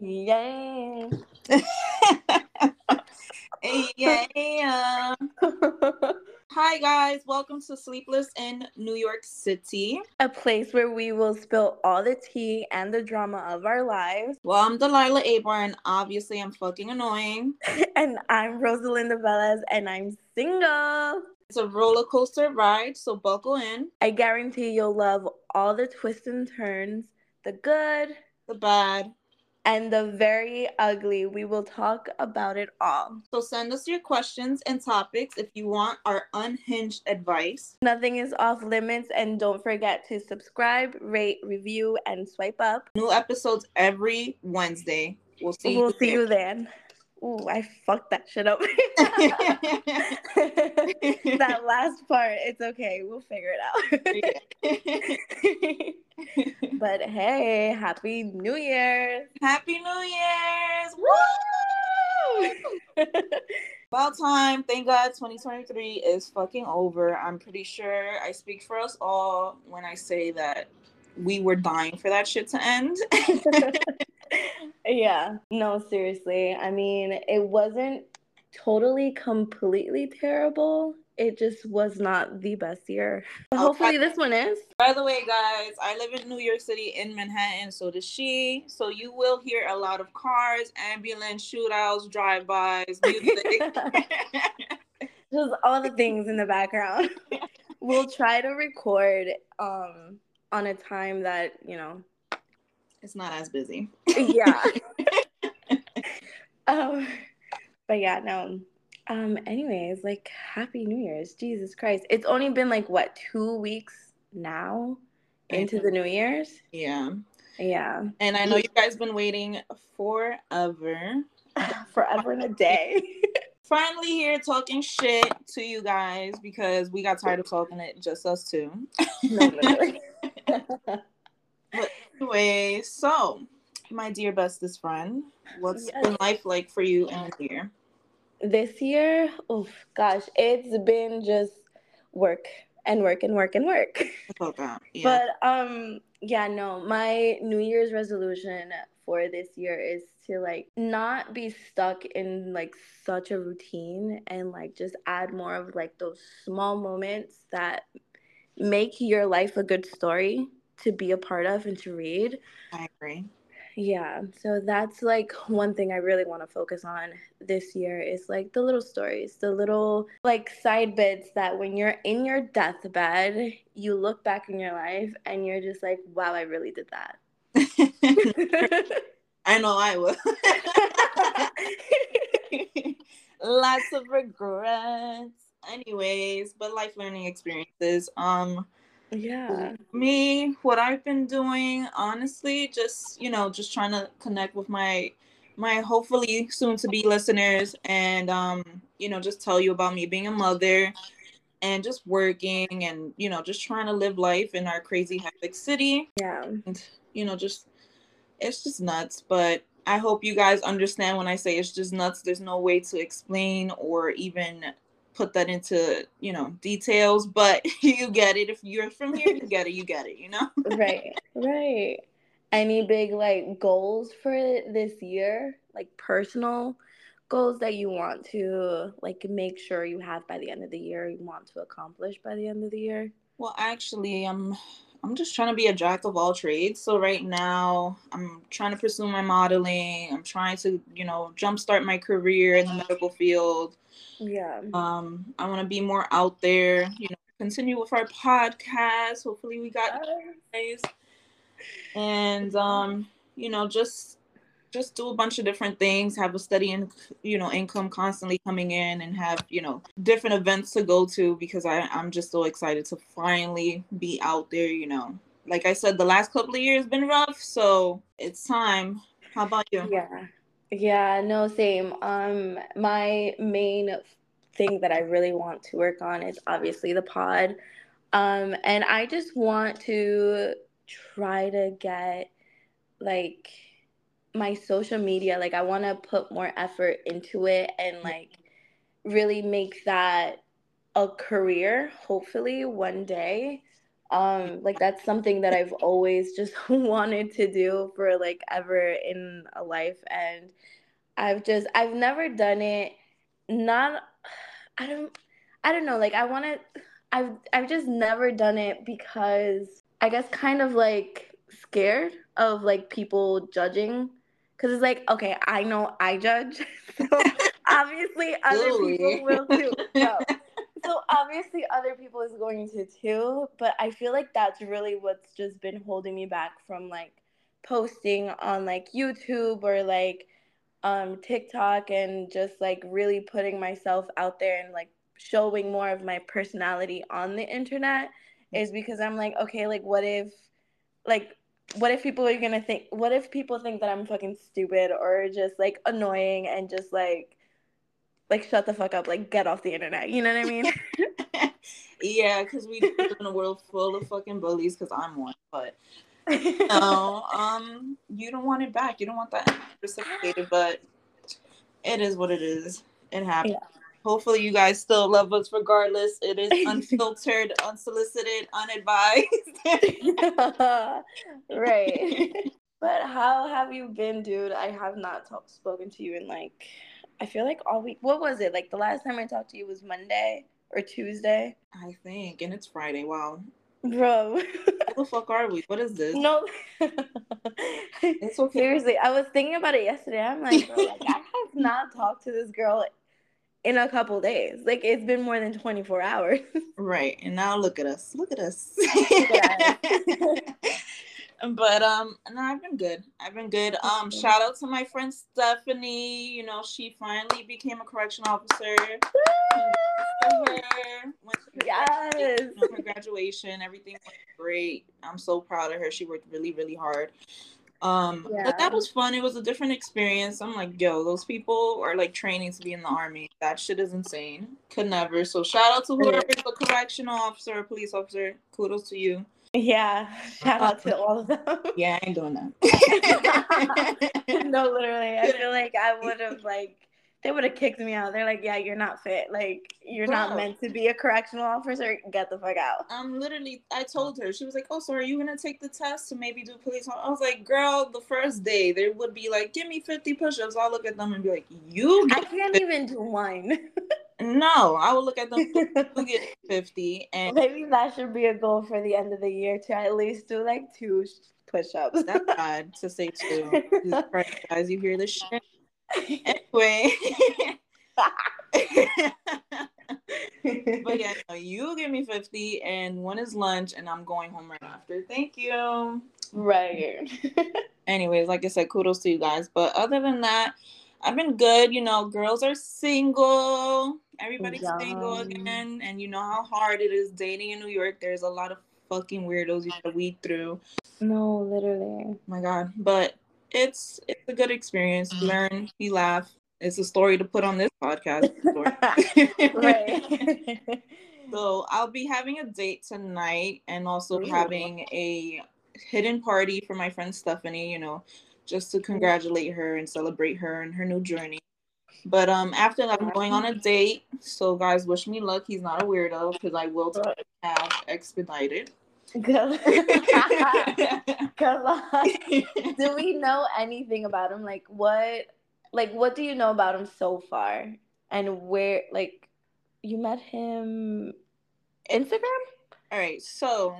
Yay! yeah. Hi guys, welcome to Sleepless in New York City. A place where we will spill all the tea and the drama of our lives. Well, I'm Delilah Aybar, and obviously I'm fucking annoying. and I'm Rosalinda Velez, and I'm single. It's a roller coaster ride, so buckle in. I guarantee you'll love all the twists and turns, the good, the bad, and the very ugly. We will talk about it all. So send us your questions and topics if you want our unhinged advice. Nothing is off limits, and don't forget to subscribe, rate, review, and swipe up. New episodes every Wednesday. We'll see. We'll you see there. you then. Ooh, I fucked that shit up. that last part, it's okay. We'll figure it out. but hey, happy New Year! Happy New Year's! Woo! About time. Thank God 2023 is fucking over. I'm pretty sure I speak for us all when I say that we were dying for that shit to end. Yeah, no, seriously. I mean, it wasn't totally completely terrible. It just was not the best year. But hopefully, this one is. By the way, guys, I live in New York City in Manhattan, so does she. So you will hear a lot of cars, ambulance, shootouts, drive-bys, music. just all the things in the background. we'll try to record um on a time that, you know, it's not as busy. yeah. um, but yeah, no. Um, anyways, like happy New Year's. Jesus Christ. It's only been like what, two weeks now into the New Year's? Yeah. Yeah. And I know you guys been waiting forever. forever and a day. Finally here talking shit to you guys because we got tired of talking it just us two. no, anyway, so my dear bestest friend, what's yes. been life like for you in the year? This year, oh gosh, it's been just work and work and work and work. Okay. Yeah. But um, yeah, no, my New Year's resolution for this year is to like not be stuck in like such a routine and like just add more of like those small moments that make your life a good story to be a part of and to read. I agree. Yeah, so that's like one thing I really want to focus on this year is like the little stories, the little like side bits that when you're in your deathbed, you look back in your life and you're just like, wow, I really did that. I know I will. Lots of regrets. Anyways, but life learning experiences. Um yeah. Me, what I've been doing, honestly, just, you know, just trying to connect with my my hopefully soon to be listeners and um, you know, just tell you about me being a mother and just working and, you know, just trying to live life in our crazy hectic city. Yeah. And, you know, just it's just nuts, but I hope you guys understand when I say it's just nuts. There's no way to explain or even put that into you know details but you get it. If you're from here you get it you get it you know? Right right. Any big like goals for this year? Like personal goals that you want to like make sure you have by the end of the year you want to accomplish by the end of the year? Well actually i'm i'm just trying to be a jack of all trades. So right now i'm trying to pursue my modeling. I'm trying to you know jumpstart my career in the medical field yeah. Um, I want to be more out there, you know, continue with our podcast. Hopefully we got guys. And um, you know, just just do a bunch of different things, have a steady and you know, income constantly coming in and have, you know, different events to go to because I, I'm just so excited to finally be out there, you know. Like I said, the last couple of years been rough, so it's time. How about you? Yeah. Yeah, no, same. Um, my main thing that I really want to work on is obviously the pod. Um, and I just want to try to get like my social media, like I want to put more effort into it and like really make that a career, hopefully one day. Um, like that's something that I've always just wanted to do for like ever in a life, and I've just I've never done it. Not I don't I don't know. Like I want to. I've I've just never done it because I guess kind of like scared of like people judging because it's like okay I know I judge so obviously other people will too. No. So obviously other people is going to too, but I feel like that's really what's just been holding me back from like posting on like YouTube or like um TikTok and just like really putting myself out there and like showing more of my personality on the internet is because I'm like, okay, like what if like what if people are gonna think what if people think that I'm fucking stupid or just like annoying and just like like shut the fuck up, like get off the internet. You know what I mean? yeah, because we live in a world full of fucking bullies. Because I'm one, but no, um, you don't want it back. You don't want that reciprocated, but it is what it is. It happens. Yeah. Hopefully, you guys still love us regardless. It is unfiltered, unsolicited, unadvised. right. But how have you been, dude? I have not talk- spoken to you in like, I feel like all week. What was it? Like the last time I talked to you was Monday or Tuesday? I think. And it's Friday. Wow. Bro. what the fuck are we? What is this? No. it's okay. Seriously, I was thinking about it yesterday. I'm like, bro, like I have not talked to this girl in a couple days. Like it's been more than 24 hours. Right. And now look at us. Look at us. But um no, I've been good. I've been good. Um shout out to my friend Stephanie. You know, she finally became a correction officer. yes. Her graduation, everything went great. I'm so proud of her. She worked really, really hard. Um, yeah. but that was fun. It was a different experience. I'm like, yo, those people are like training to be in the army. That shit is insane. Could never. So shout out to whoever is a correctional officer or police officer. Kudos to you. Yeah, shout out to all of them. Yeah, I ain't doing that. no, literally, I feel like I would have like they would have kicked me out. They're like, yeah, you're not fit. Like, you're Bro. not meant to be a correctional officer. Get the fuck out. I'm literally, I told her, she was like, oh, so are you going to take the test to maybe do police? I was like, girl, the first day, they would be like, give me 50 push ups. I'll look at them and be like, you. I can't even do one. No, I will look at them, get 50. And maybe that should be a goal for the end of the year to at least do like two push ups. That's bad to say two. guys, you hear this shit? anyway. but yeah, no, you give me 50 and one is lunch and I'm going home right after. Thank you. Right. Anyways, like I said, kudos to you guys. But other than that, I've been good. You know, girls are single. Everybody's single again. And you know how hard it is dating in New York. There's a lot of fucking weirdos you gotta weed through. No, literally. Oh my God. But it's it's a good experience. You learn, you laugh. It's a story to put on this podcast. right. so I'll be having a date tonight and also Ooh. having a hidden party for my friend Stephanie, you know, just to congratulate her and celebrate her and her new journey. But um after that I'm going on a date. So guys wish me luck. He's not a weirdo because I will have expedited. Good. Good luck. do we know anything about him? Like what like what do you know about him so far? And where like you met him Instagram? All right, so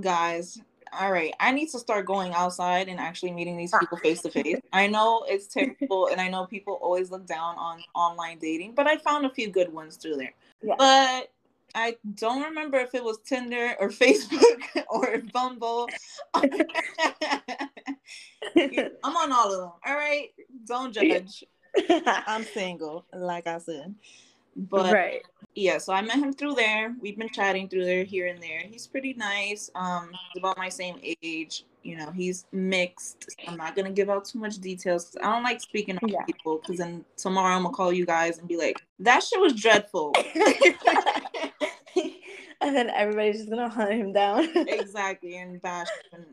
guys, all right, I need to start going outside and actually meeting these people face to face. I know it's terrible and I know people always look down on online dating, but I found a few good ones through there. Yeah. But I don't remember if it was Tinder or Facebook or Bumble. I'm on all of them. All right. Don't judge. I'm single, like I said. But right. Yeah, so I met him through there. We've been chatting through there here and there. He's pretty nice. Um, he's about my same age. You know, he's mixed. I'm not gonna give out too much details I don't like speaking on yeah. people. Because then tomorrow I'm gonna call you guys and be like, "That shit was dreadful." and then everybody's just gonna hunt him down. exactly, and bash. And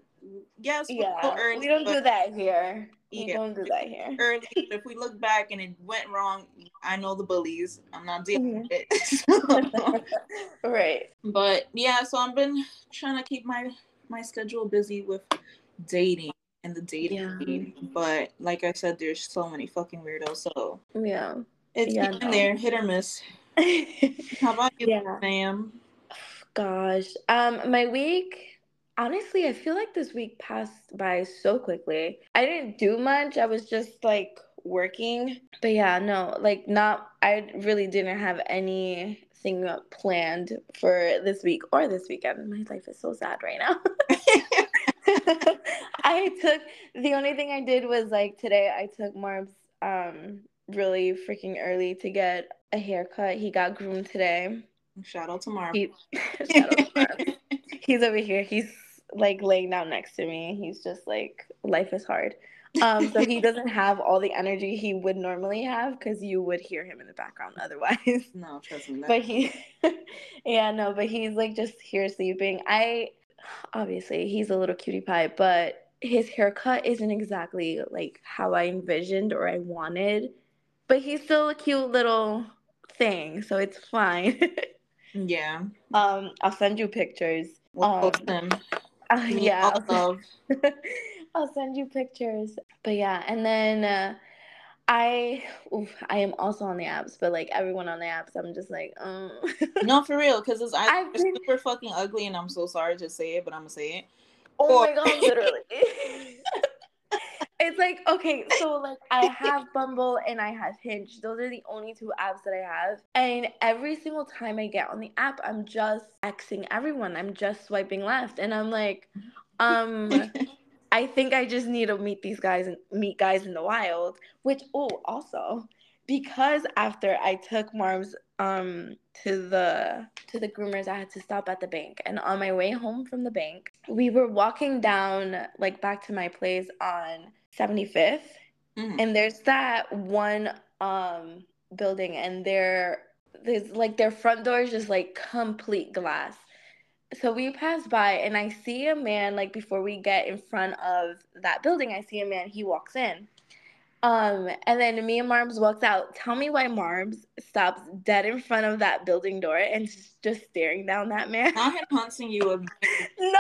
yes, yeah, we don't do that here. We yeah, don't do that here. Early, if we look back and it went wrong, I know the bullies. I'm not dealing mm-hmm. with it. right. But yeah, so I've been trying to keep my my schedule busy with dating and the dating yeah. scene. But like I said, there's so many fucking weirdos. So yeah, it's yeah, in no. there, hit or miss. How about you, yeah. Sam? Gosh, um, my week. Honestly, I feel like this week passed by so quickly. I didn't do much. I was just like working. But yeah, no, like not. I really didn't have anything planned for this week or this weekend. My life is so sad right now. I took the only thing I did was like today I took Marb's um really freaking early to get a haircut. He got groomed today. Shout out to Marv. He, out to Marv. He's over here. He's like laying down next to me. He's just like life is hard. Um, so he doesn't have all the energy he would normally have because you would hear him in the background otherwise. No, trust me. But he, yeah, no, but he's like just here sleeping. I obviously he's a little cutie pie, but his haircut isn't exactly like how I envisioned or I wanted. But he's still a cute little thing, so it's fine. yeah. Um, I'll send you pictures. We'll um, uh, yeah. I'll, I'll send you pictures. But yeah, and then uh, I oof, I am also on the apps, but like everyone on the apps, I'm just like, um. no, for real, because it's been... super fucking ugly, and I'm so sorry to say it, but I'm gonna say it. Oh or... my god, literally. It's like okay, so like I have Bumble and I have Hinge. Those are the only two apps that I have, and every single time I get on the app, I'm just xing everyone. I'm just swiping left, and I'm like, um. I think I just need to meet these guys and meet guys in the wild. Which oh, also because after I took Marv's um to the to the groomers, I had to stop at the bank. And on my way home from the bank, we were walking down like back to my place on 75th, mm-hmm. and there's that one um building, and there there's like their front door is just like complete glass so we pass by and I see a man like before we get in front of that building, I see a man, he walks in. Um, and then me and Marbs walks out. Tell me why Marbs stops dead in front of that building door and just staring down that man. Not him hunting you. A- no,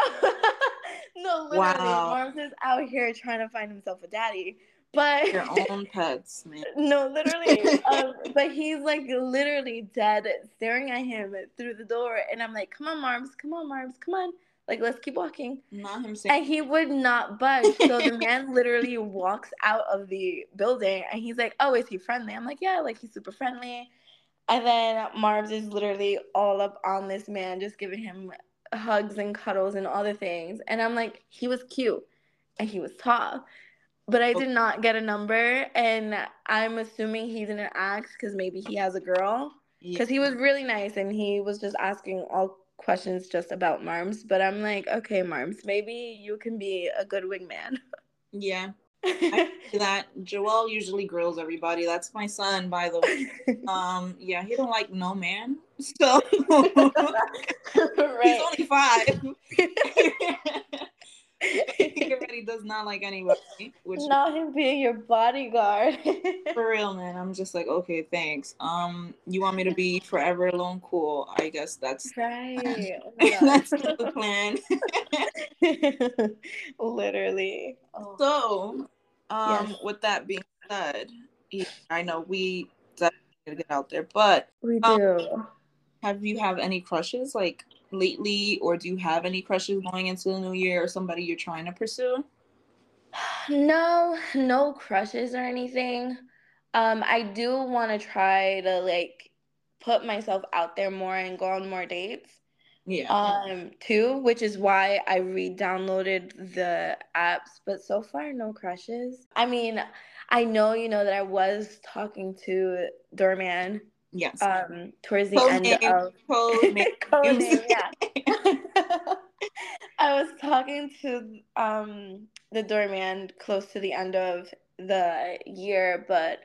no, literally, wow. Is out here trying to find himself a daddy. But your own pets, man. No, literally. um, but he's like literally dead, staring at him through the door, and I'm like, "Come on, Marbs, come on, Marbs, come on." Like, let's keep walking. Not him saying. And he would not budge. So the man literally walks out of the building and he's like, Oh, is he friendly? I'm like, Yeah, like he's super friendly. And then Marbs is literally all up on this man, just giving him hugs and cuddles and all the things. And I'm like, He was cute and he was tall but I did not get a number, and I'm assuming he didn't ask because maybe he has a girl. Because yeah. he was really nice, and he was just asking all questions just about Marms. But I'm like, okay, Marms, maybe you can be a good wingman. Yeah. that Joel usually grills everybody. That's my son, by the way. Um, yeah, he don't like no man. So right. he's only five he already does not like anybody. Which not him being your bodyguard. for real, man. I'm just like, okay, thanks. Um, you want me to be forever alone? Cool. I guess that's right. Oh that's the plan. Literally. Oh. So, um, yes. with that being said, I know we definitely get out there, but we um, do. Have you have any crushes like lately, or do you have any crushes going into the new year or somebody you're trying to pursue? No, no crushes or anything. Um, I do want to try to like put myself out there more and go on more dates. Yeah. Um, too, which is why I re-downloaded the apps, but so far no crushes. I mean, I know you know that I was talking to Doorman Yes. Um, towards the code end name, of code name, code name yeah. I was talking to um the doorman close to the end of the year, but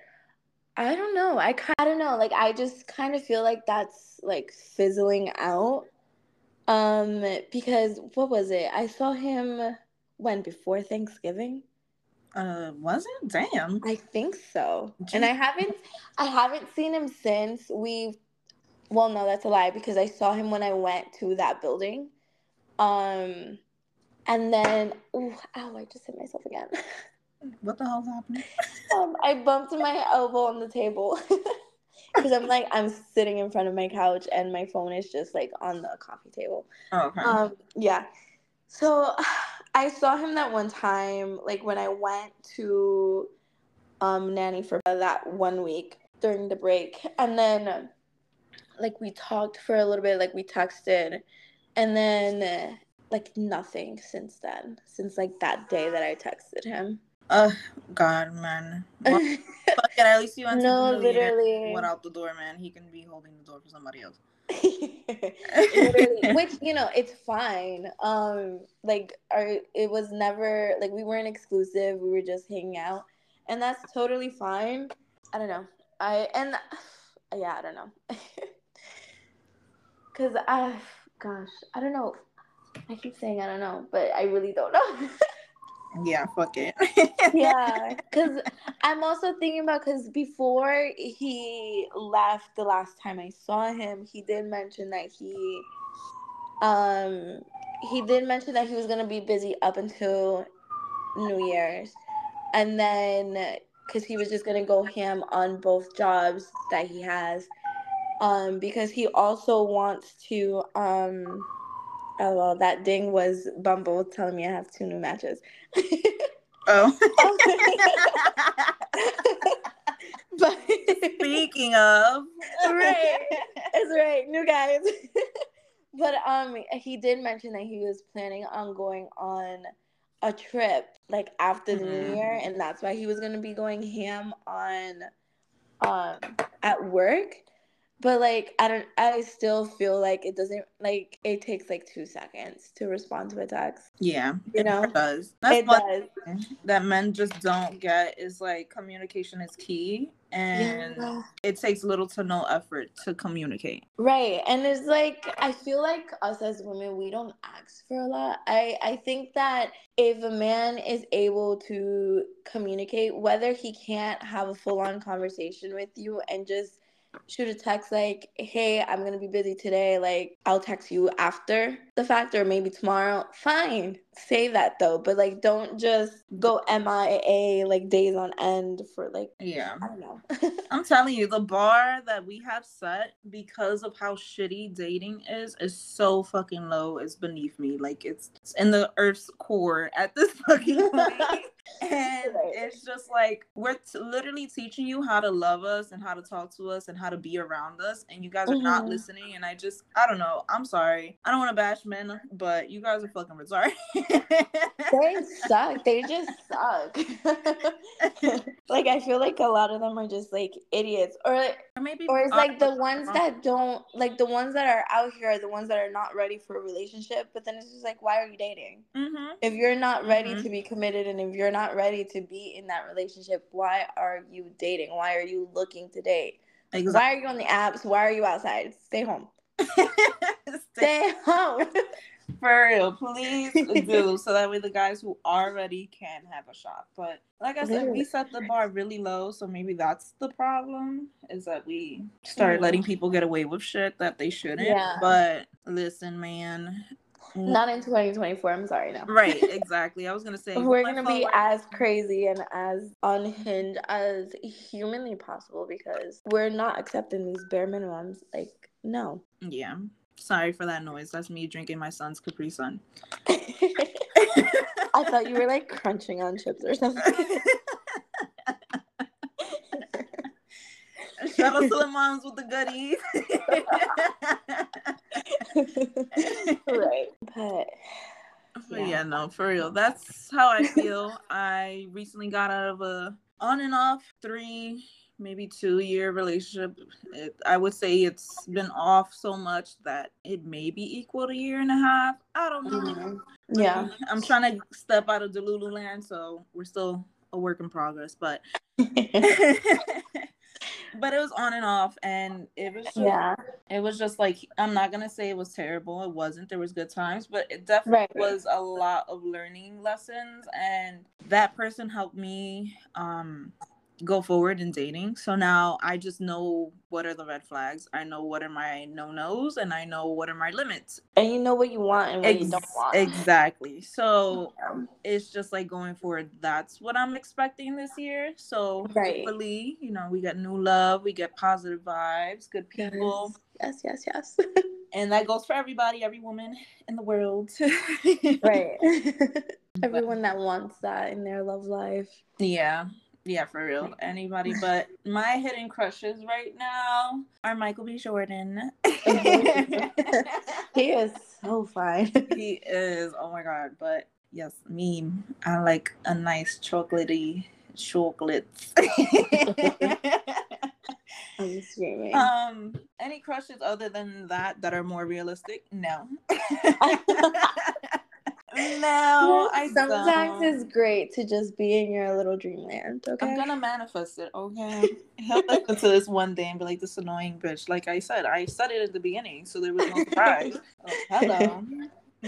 I don't know. I kind of know. Like I just kind of feel like that's like fizzling out. Um, because what was it? I saw him when before Thanksgiving. Uh, was it? Damn. I think so. Jeez. And I haven't, I haven't seen him since we've. Well, no, that's a lie because I saw him when I went to that building. Um, and then, oh, ow! I just hit myself again. What the hell's happening? um, I bumped my elbow on the table because I'm like I'm sitting in front of my couch and my phone is just like on the coffee table. Oh, okay. Um, yeah. So I saw him that one time, like when I went to um nanny for that one week during the break, and then like we talked for a little bit, like we texted, and then like nothing since then, since like that day that I texted him. Oh God, man. Well, fuck it. At least you went no, literally. What out the door, man? He can be holding the door for somebody else. which you know it's fine. Um like our it was never like we weren't exclusive we were just hanging out and that's totally fine. I don't know. I and yeah i don't know. Because i gosh i don't know. I keep saying i don't know but i really don't know yeah, fuck it. yeah, because I'm also thinking about because before he left the last time I saw him, he did mention that he, um, he did mention that he was gonna be busy up until New Year's, and then because he was just gonna go ham on both jobs that he has, um, because he also wants to um Oh well, that ding was Bumble telling me I have two new matches. oh. but speaking of, right, it's right, new guys. but um, he did mention that he was planning on going on a trip like after the mm-hmm. new year, and that's why he was gonna be going ham on um at work but like i don't i still feel like it doesn't like it takes like two seconds to respond to a text. Yeah you know? it does. That's it does. that men just don't get is like communication is key and yeah. it takes little to no effort to communicate. Right and it's like i feel like us as women we don't ask for a lot. I i think that if a man is able to communicate whether he can't have a full-on conversation with you and just shoot a text like, hey, I'm going to be busy today. Like, I'll text you after the fact or maybe tomorrow. Fine. Say that though. But like, don't just go MIA like days on end for like, yeah. I don't know. I'm telling you, the bar that we have set because of how shitty dating is, is so fucking low. It's beneath me. Like, it's, it's in the earth's core at this fucking point. and it's just like we're t- literally teaching you how to love us and how to talk to us and how to be around us and you guys are mm-hmm. not listening and i just i don't know i'm sorry i don't want to bash men but you guys are fucking retarded. They suck. They just suck. Like i feel like a lot of them are just like idiots. Or or maybe or it's like the ones that don't like the ones that are out here are the ones that are not ready for a relationship but then it's just like why are you dating? Mm-hmm. if you're not ready mm-hmm. to be committed and if you're not ready to be in that relationship why are you dating? Why are you looking to date? Exactly. why are you on the apps? Why are you outside? Stay home stay, home for real, please do so that way the guys who already can have a shot. But like I said, we set the bar really low, so maybe that's the problem is that we start letting people get away with shit that they shouldn't. Yeah. But listen, man. Mm. Not in 2024. I'm sorry, no. Right, exactly. I was gonna say we're gonna be as crazy and as unhinged as humanly possible because we're not accepting these bare minimums. Like, no. Yeah. Sorry for that noise. That's me drinking my son's Capri Sun. I thought you were like crunching on chips or something. Shout out to the moms with the goodies. right. But but yeah. yeah, no, for real. That's how I feel. I recently got out of a on and off three maybe two year relationship. It, I would say it's been off so much that it may be equal to a year and a half. I don't know. Mm-hmm. Yeah. I'm trying to step out of Delulu land, so we're still a work in progress, but but it was on and off, and it was just, Yeah. it was just like I'm not gonna say it was terrible. It wasn't. There was good times, but it definitely Right. was a lot of learning lessons, and that person helped me um go forward in dating. So now I just know what are the red flags. I know what are my no nos, and I know what are my limits. And you know what you want and what you don't want. Exactly. So Um, it's just like going forward. That's what I'm expecting this year. So Right. hopefully, you know, we get new love, we get positive vibes, good people, Yes, yes, yes. and that goes for everybody, every woman in the world. right. Everyone that wants that in their love life. Yeah. Yeah, for real. Anybody but my hidden crushes right now are Michael B. Jordan. He is so fine. he is. Oh my god. But yes, me. I like a nice chocolatey chocolates. I'm screaming. um, any crushes other than that that are more realistic? No. No, I Sometimes don't. it's great to just be in your little dreamland. Okay. I'm gonna manifest it, okay? He'll listen to this one day and be like, "This annoying bitch." Like I said, I said it at the beginning, so there was no surprise. oh, hello,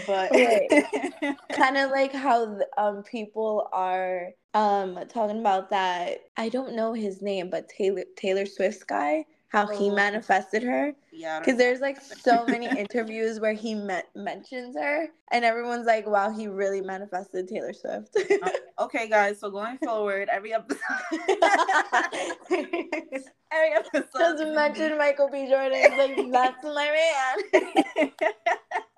but kind of like how um people are um talking about that. I don't know his name, but Taylor Taylor Swift's guy. How he Oh. manifested her. yeah, Because there's like so many interviews where he me- mentions her, and everyone's like, "Wow, he really manifested Taylor Swift." Oh, okay, guys. So going forward, every episode, every episode, Just mention Michael B. Jordan. Like that's my man.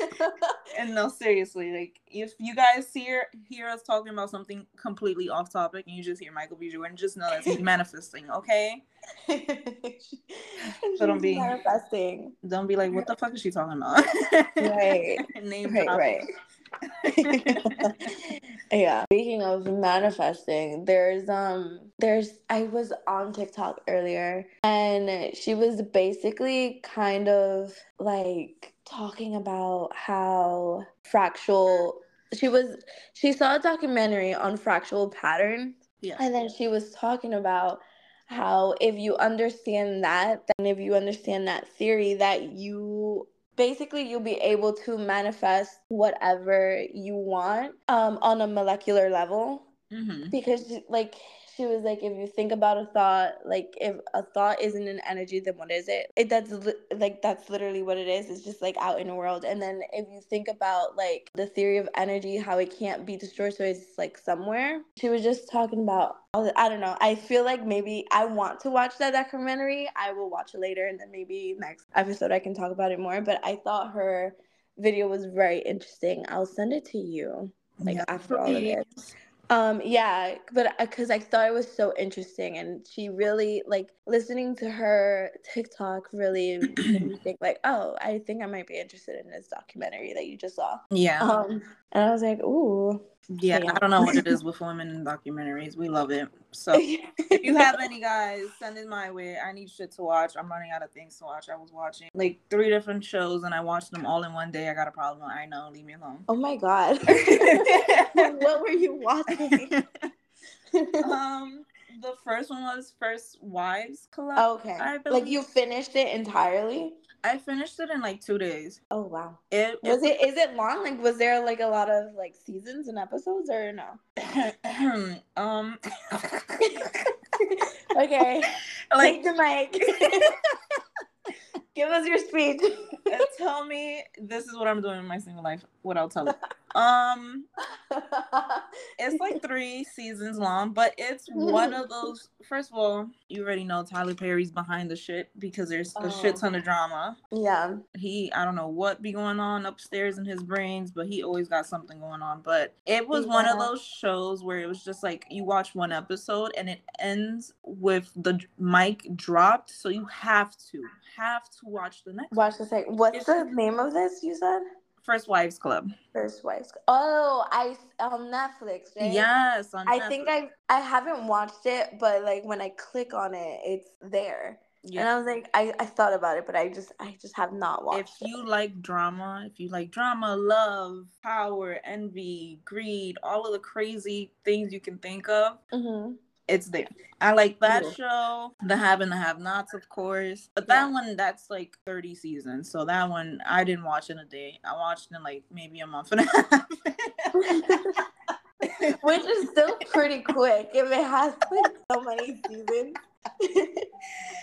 and no, seriously, like if you guys hear hear us talking about something completely off topic and you just hear Michael B. Jordan, just know that's manifesting, okay? so don't be- manifesting. Don't be like, what the fuck is she talking about? Right. Name Right, right. yeah. Speaking of manifesting, there's um there's I was on TikTok earlier and she was basically kind of like talking about how fractal she was she saw a documentary on fractal patterns Yeah. and then she was talking about how if you understand that, then if you understand that theory, that you basically you'll be able to manifest whatever you want um, on a molecular level. Mm-hmm. Because like she was like, if you think about a thought, like if a thought isn't an energy, then what is it? It that's li- like that's literally what it is. It's just like out in the world. And then if you think about like the theory of energy, how it can't be destroyed, so it's like somewhere. She was just talking about. all the- I don't know. I feel like maybe I want to watch that documentary. I will watch it later, and then maybe next episode I can talk about it more. But I thought her video was very interesting. I'll send it to you like Yeah, after all of this. Um, yeah, but because I thought it was so interesting, and she really like listening to her TikTok really made me think like, oh, I think I might be interested in this documentary that you just saw. Yeah. Um, and I was like, ooh, yeah. yeah. I don't know what it is with women in documentaries. We love it. So if you have any guys, send it my way. I need shit to watch. I'm running out of things to watch. I was watching like three different shows and I watched them all in one day. I got a problem. I know. Leave me alone. oh my god, what were you watching? um, the first one was First Wives Club. okay, like you finished it entirely. I finished it in like two days. Oh wow, It was it? Is it long? Like, was there like a lot of like seasons and episodes, or no? um okay. like Take the mic. Give us your speech. tell me this is what I'm doing in my single life. What I'll tell you. Um it's like three seasons long, but it's one of those first of all, you already know Tyler Perry's behind the shit because there's a shit Oh. ton of drama. yeah. He I don't know what be going on upstairs in his brains, but he always got something going on. But it was one of those shows where it was just like you watch one episode and it ends with the mic dropped, so you have to have to watch the next Watch the second. What's It's- the name of this? You said First Wives Club. First Wives. Oh, I on Netflix. Right? Yes, on I think I I haven't watched it, but like when I click on it, it's there. Yeah. And I was like, I, I thought about it, but I just I just have not watched. If you like drama, if you like drama, love, power, envy, greed, all of the crazy things you can think of, it. It's there. I like that show, The Have and the Have Nots, of course. But that yeah. one, that's like 30 seasons. So that one, I didn't watch in a day. I watched in like maybe a month and a half. Which is still pretty quick if it has like so many seasons.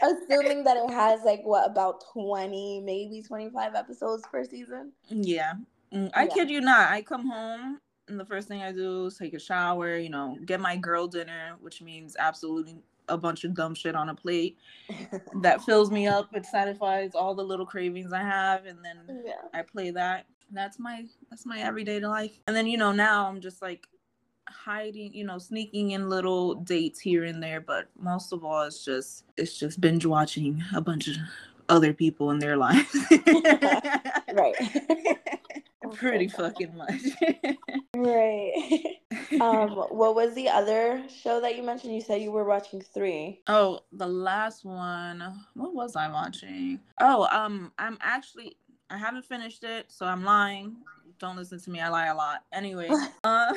Assuming that it has like what about 20, maybe 25 episodes per season? Yeah. Mm, I yeah. kid you not. I come home and the first thing I do is take a shower, you know, get my girl dinner, which means absolutely a bunch of dumb shit on a plate that fills me up. It satisfies all the little cravings I have, and then yeah. I play that. That's my that's my everyday life. And then you know now I'm just like hiding, you know, sneaking in little dates here and there, but most of all, it's just it's just binge watching a bunch of other people in their lives. right. Pretty fucking much. right. Um, what was the other show that you mentioned? You said you were watching three. Oh, the last one. What was I watching? Oh, um, I'm actually I haven't finished it, so I'm lying don't listen to me. I lie a lot. Anyway, uh,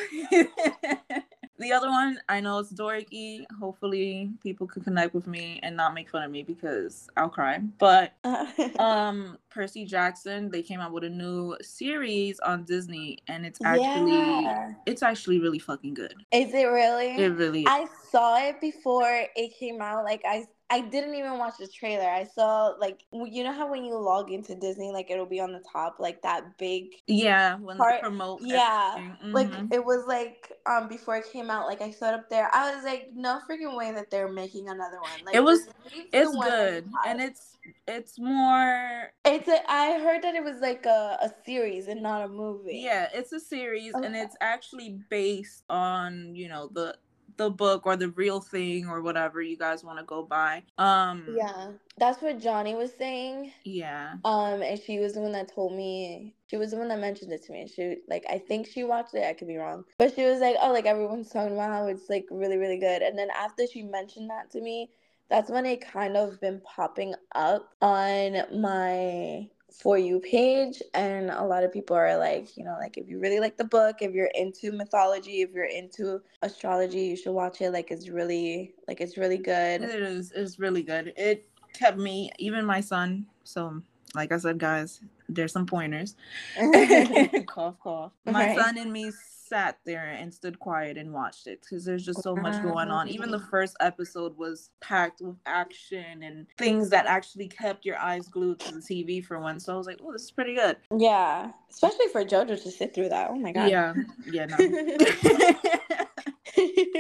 the other one I know it's dorky. Hopefully, people can connect with me and not make fun of me because I'll cry. But um, Percy Jackson, they came out with a new series on Disney, and it's actually yeah. it's actually really fucking good. Is it really? It really. Is. I saw it before it came out. Like I I didn't even watch the trailer. I saw like you know how when you log into Disney, like it'll be on the top, like that big yeah when part, promote yeah mm-hmm. like it was like um before it came out. Like I saw it up there, I was like, no freaking way that they're making another one. Like it was, it's good and it's it's more. It's a, I heard that it was like a, a series and not a movie. Yeah, it's a series okay. and it's actually based on you know the the book or the real thing or whatever you guys want to go by. Um Yeah. That's what Johnny was saying. Yeah. Um and she was the one that told me she was the one that mentioned it to me. She like I think she watched it, I could be wrong. But she was like, Oh, like everyone's talking about how it's like really, really good. And then after she mentioned that to me, that's when it kind of been popping up on my for you page and a lot of people are like you know like if you really like the book if you're into mythology if you're into astrology you should watch it. Like it's really like it's really good. It is it's really good. It kept me even my son. So like i said guys there's some pointers. Cough cough. My right. son and me sat there and stood quiet and watched it because there's just so much going on. Even the first episode was packed with action and things that actually kept your eyes glued to the TV for once. So I was like, oh, this is pretty good. Yeah. Especially for JoJo to sit through that. Oh my God. Yeah. Yeah. No.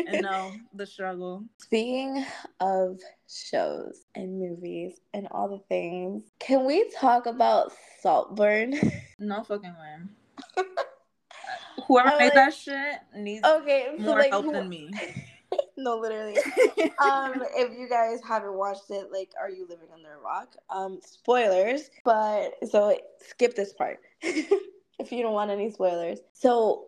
and no, the struggle. Speaking of shows and movies and all the things, can we talk about Saltburn? No fucking way. Whoever made like, that shit needs okay, so more like, help who, than me. no, literally. um, if you guys haven't watched it, like, are you living under a rock? Um, spoilers, but so skip this part if you don't want any spoilers. So,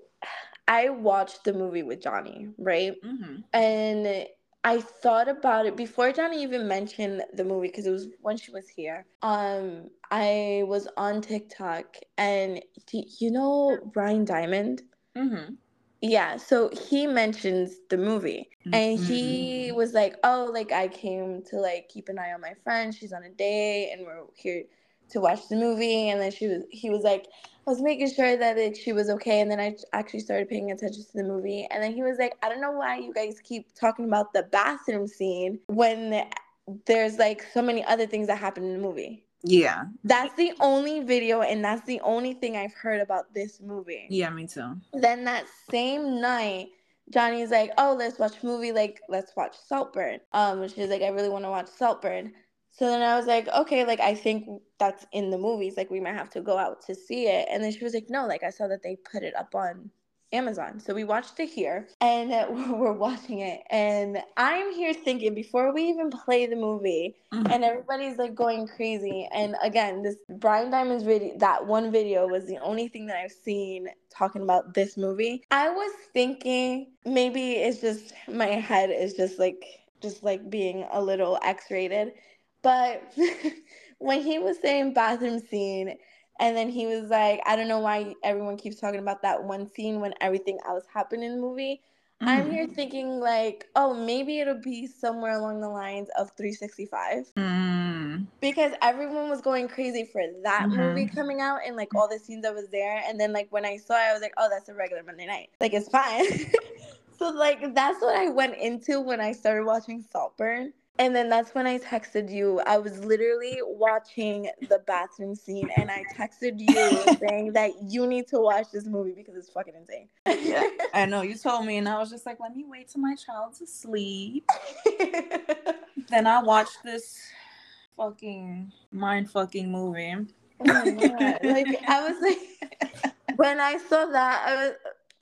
I watched the movie with Johnny, right? Mm-hmm. And I thought about it before Johnny even mentioned the movie because it was when she was here. Um, I was on TikTok and do you know Brian Diamond? Mm-hmm. Yeah, so he mentions the movie and he mm-hmm. was like, "Oh, like I came to like keep an eye on my friend. She's on a date, and we're here to watch the movie." And then she was, he was like, "I was making sure that it, she was okay." And then I actually started paying attention to the movie. And then he was like, "I don't know why you guys keep talking about the bathroom scene when there's like so many other things that happen in the movie." Yeah. That's the only video and that's the only thing I've heard about this movie. Yeah, me too. Then that same night, Johnny's like, "Oh, let's watch a movie like let's watch Saltburn." Um, she's like I really want to watch Saltburn. So then I was like, "Okay, like I think that's in the movies. Like we might have to go out to see it." And then she was like, "No, like I saw that they put it up on Amazon. So we watched it here and we're watching it. And I'm here thinking before we even play the movie mm-hmm. and everybody's like going crazy. And again, this Brian Diamond's video, that one video was the only thing that I've seen talking about this movie. I was thinking maybe it's just my head is just like, just like being a little X rated. But when he was saying bathroom scene, and then he was like, I don't know why everyone keeps talking about that one scene when everything else happened in the movie. Mm. I'm here thinking like, oh, maybe it'll be somewhere along the lines of 365. Mm. Because everyone was going crazy for that mm-hmm. movie coming out and like all the scenes that was there. And then like when I saw it, I was like, oh, that's a regular Monday night. Like it's fine. so like that's what I went into when I started watching Saltburn. And then that's when I texted you. I was literally watching the bathroom scene and I texted you saying that you need to watch this movie because it's fucking insane. yeah, I know. You told me, and I was just like, let me wait till my child's asleep. then I watched this fucking mind fucking movie. Oh my God. like, I was like, when I saw that, I was,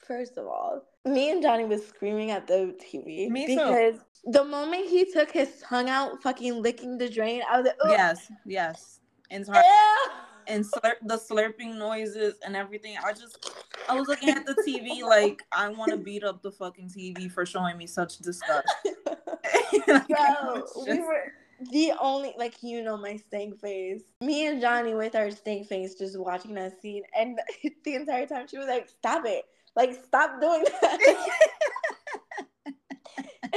first of all, me and Johnny was screaming at the TV me because too. The moment he took his tongue out, fucking licking the drain, I was like, Ugh. yes, yes, and her, and slurp, the slurping noises and everything. I just, I was looking at the TV like I want to beat up the fucking TV for showing me such disgust. like, just... we were the only like you know my stank face. Me and Johnny with our stank face just watching that scene, and the entire time she was like, "Stop it." Like, stop doing that.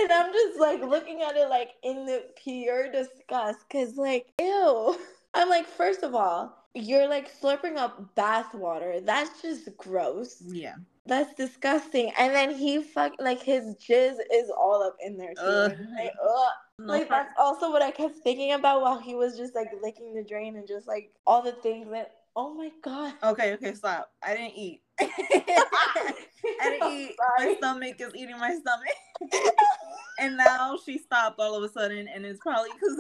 And I'm just like looking at it like in the pure disgust because, like, ew. I'm like, first of all, you're like slurping up bath water. That's just gross. Yeah. That's disgusting. And then he fuck like his jizz is all up in there too. Like, ugh. No. like that's also what I kept thinking about while he was just like licking the drain and just like all the things that oh my god. Okay, okay, stop. I didn't eat. I didn't eat. My stomach is eating my stomach. and now she stopped all of a sudden, and it's probably because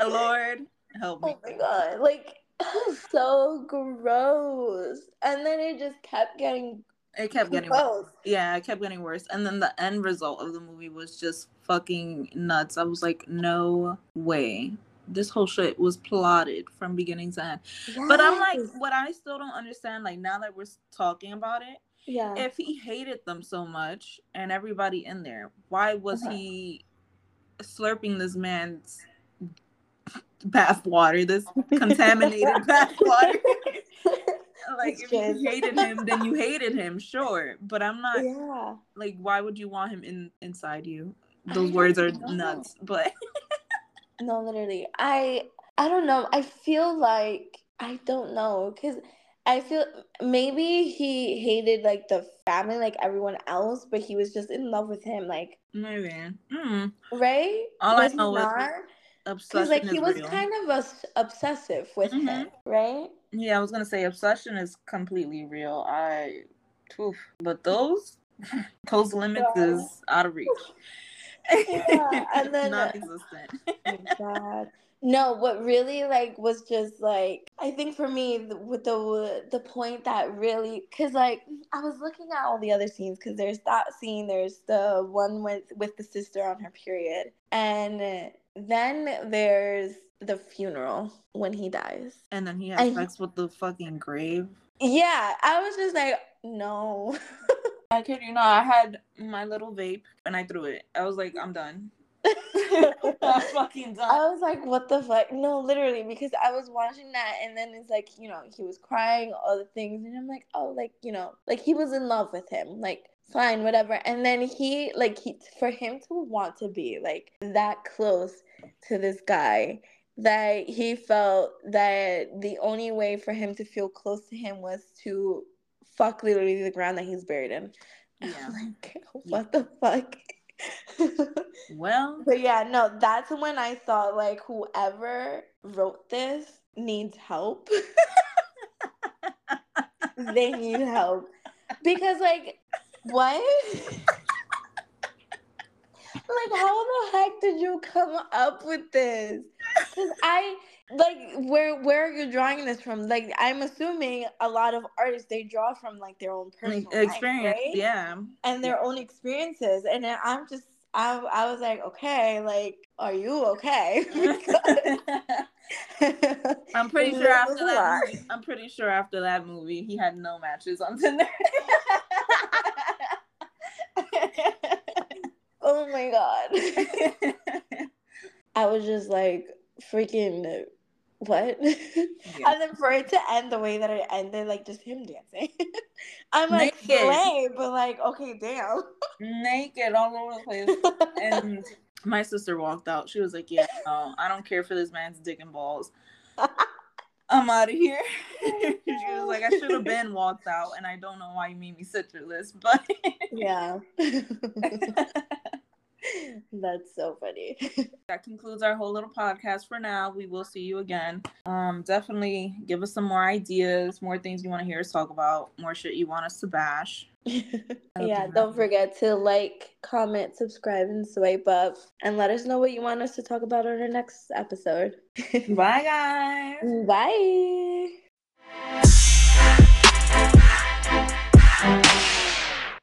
Lord help me. Oh my god! Like so gross. And then it just kept getting. It kept getting worse. Yeah, it kept getting worse. And then the end result of the movie was just fucking nuts. I was like, no way this whole shit was plotted from beginning to end. Yes. But I'm like, what I still don't understand, like now that we're talking about it, yeah. If he hated them so much and everybody in there, why was uh-huh. he slurping this man's bath water, this contaminated bath water? like if you hated him, then you hated him, sure. But I'm not yeah. like why would you want him in inside you? Those words are know. nuts, but no, literally. I I don't know. I feel like I don't know cuz I feel maybe he hated like the family like everyone else, but he was just in love with him like maybe. Mm. Right? All was I know is obsession like he was real. kind of a, obsessive with mm-hmm. him, right? Yeah, I was gonna say obsession is completely real. I, oof, but those those limits yeah. is out of reach yeah, and then non-existent. oh God. No, what really like was just like I think for me with the the point that really because like I was looking at all the other scenes because there's that scene, there's the one with with the sister on her period, and then there's the funeral when he dies, and then he has sex with the fucking grave. Yeah, I was just like, no. I kid you not. I had my little vape and I threw it. I was like, I'm done. I'm fucking done. I was like, what the fuck? No, literally, because I was watching that and then it's like, you know, he was crying, all the things, and I'm like, oh, like, you know, like he was in love with him. Like, fine, whatever. And then he, like, he, for him to want to be like that close to this guy that he felt that the only way for him to feel close to him was to fuck literally the ground that he's buried in. Yeah. like, what yeah. the fuck? well, but yeah, no, that's when I thought like whoever wrote this needs help. they need help because like what? like how the heck did you come up with this? Because I like where where are you drawing this from? Like I'm assuming a lot of artists they draw from like their own personal experience, life, right? yeah, and their own experiences. And I'm just I I was like, okay, like, are you okay? I'm pretty sure after that, movie, I'm pretty sure after that movie, he had no matches on Tinder. oh my god! I was just like freaking what? Yeah. and then for it to end the way that it ended, like just him dancing. I'm like, naked. but like, okay, damn. Naked all over the place. and my sister walked out. She was like, "Yeah, no, I don't care for this man's dick and balls. I'm out of here." she was like, "I should have been walked out, and I don't know why you made me sit through this, but yeah." That's so funny. that concludes our whole little podcast for now. We will see you again. Um, definitely give us some more ideas, more things you want to hear us talk about, more shit you want us to bash. yeah, don't forget to like, comment, subscribe, and swipe up, and let us know what you want us to talk about on our next episode. Bye, guys. Bye.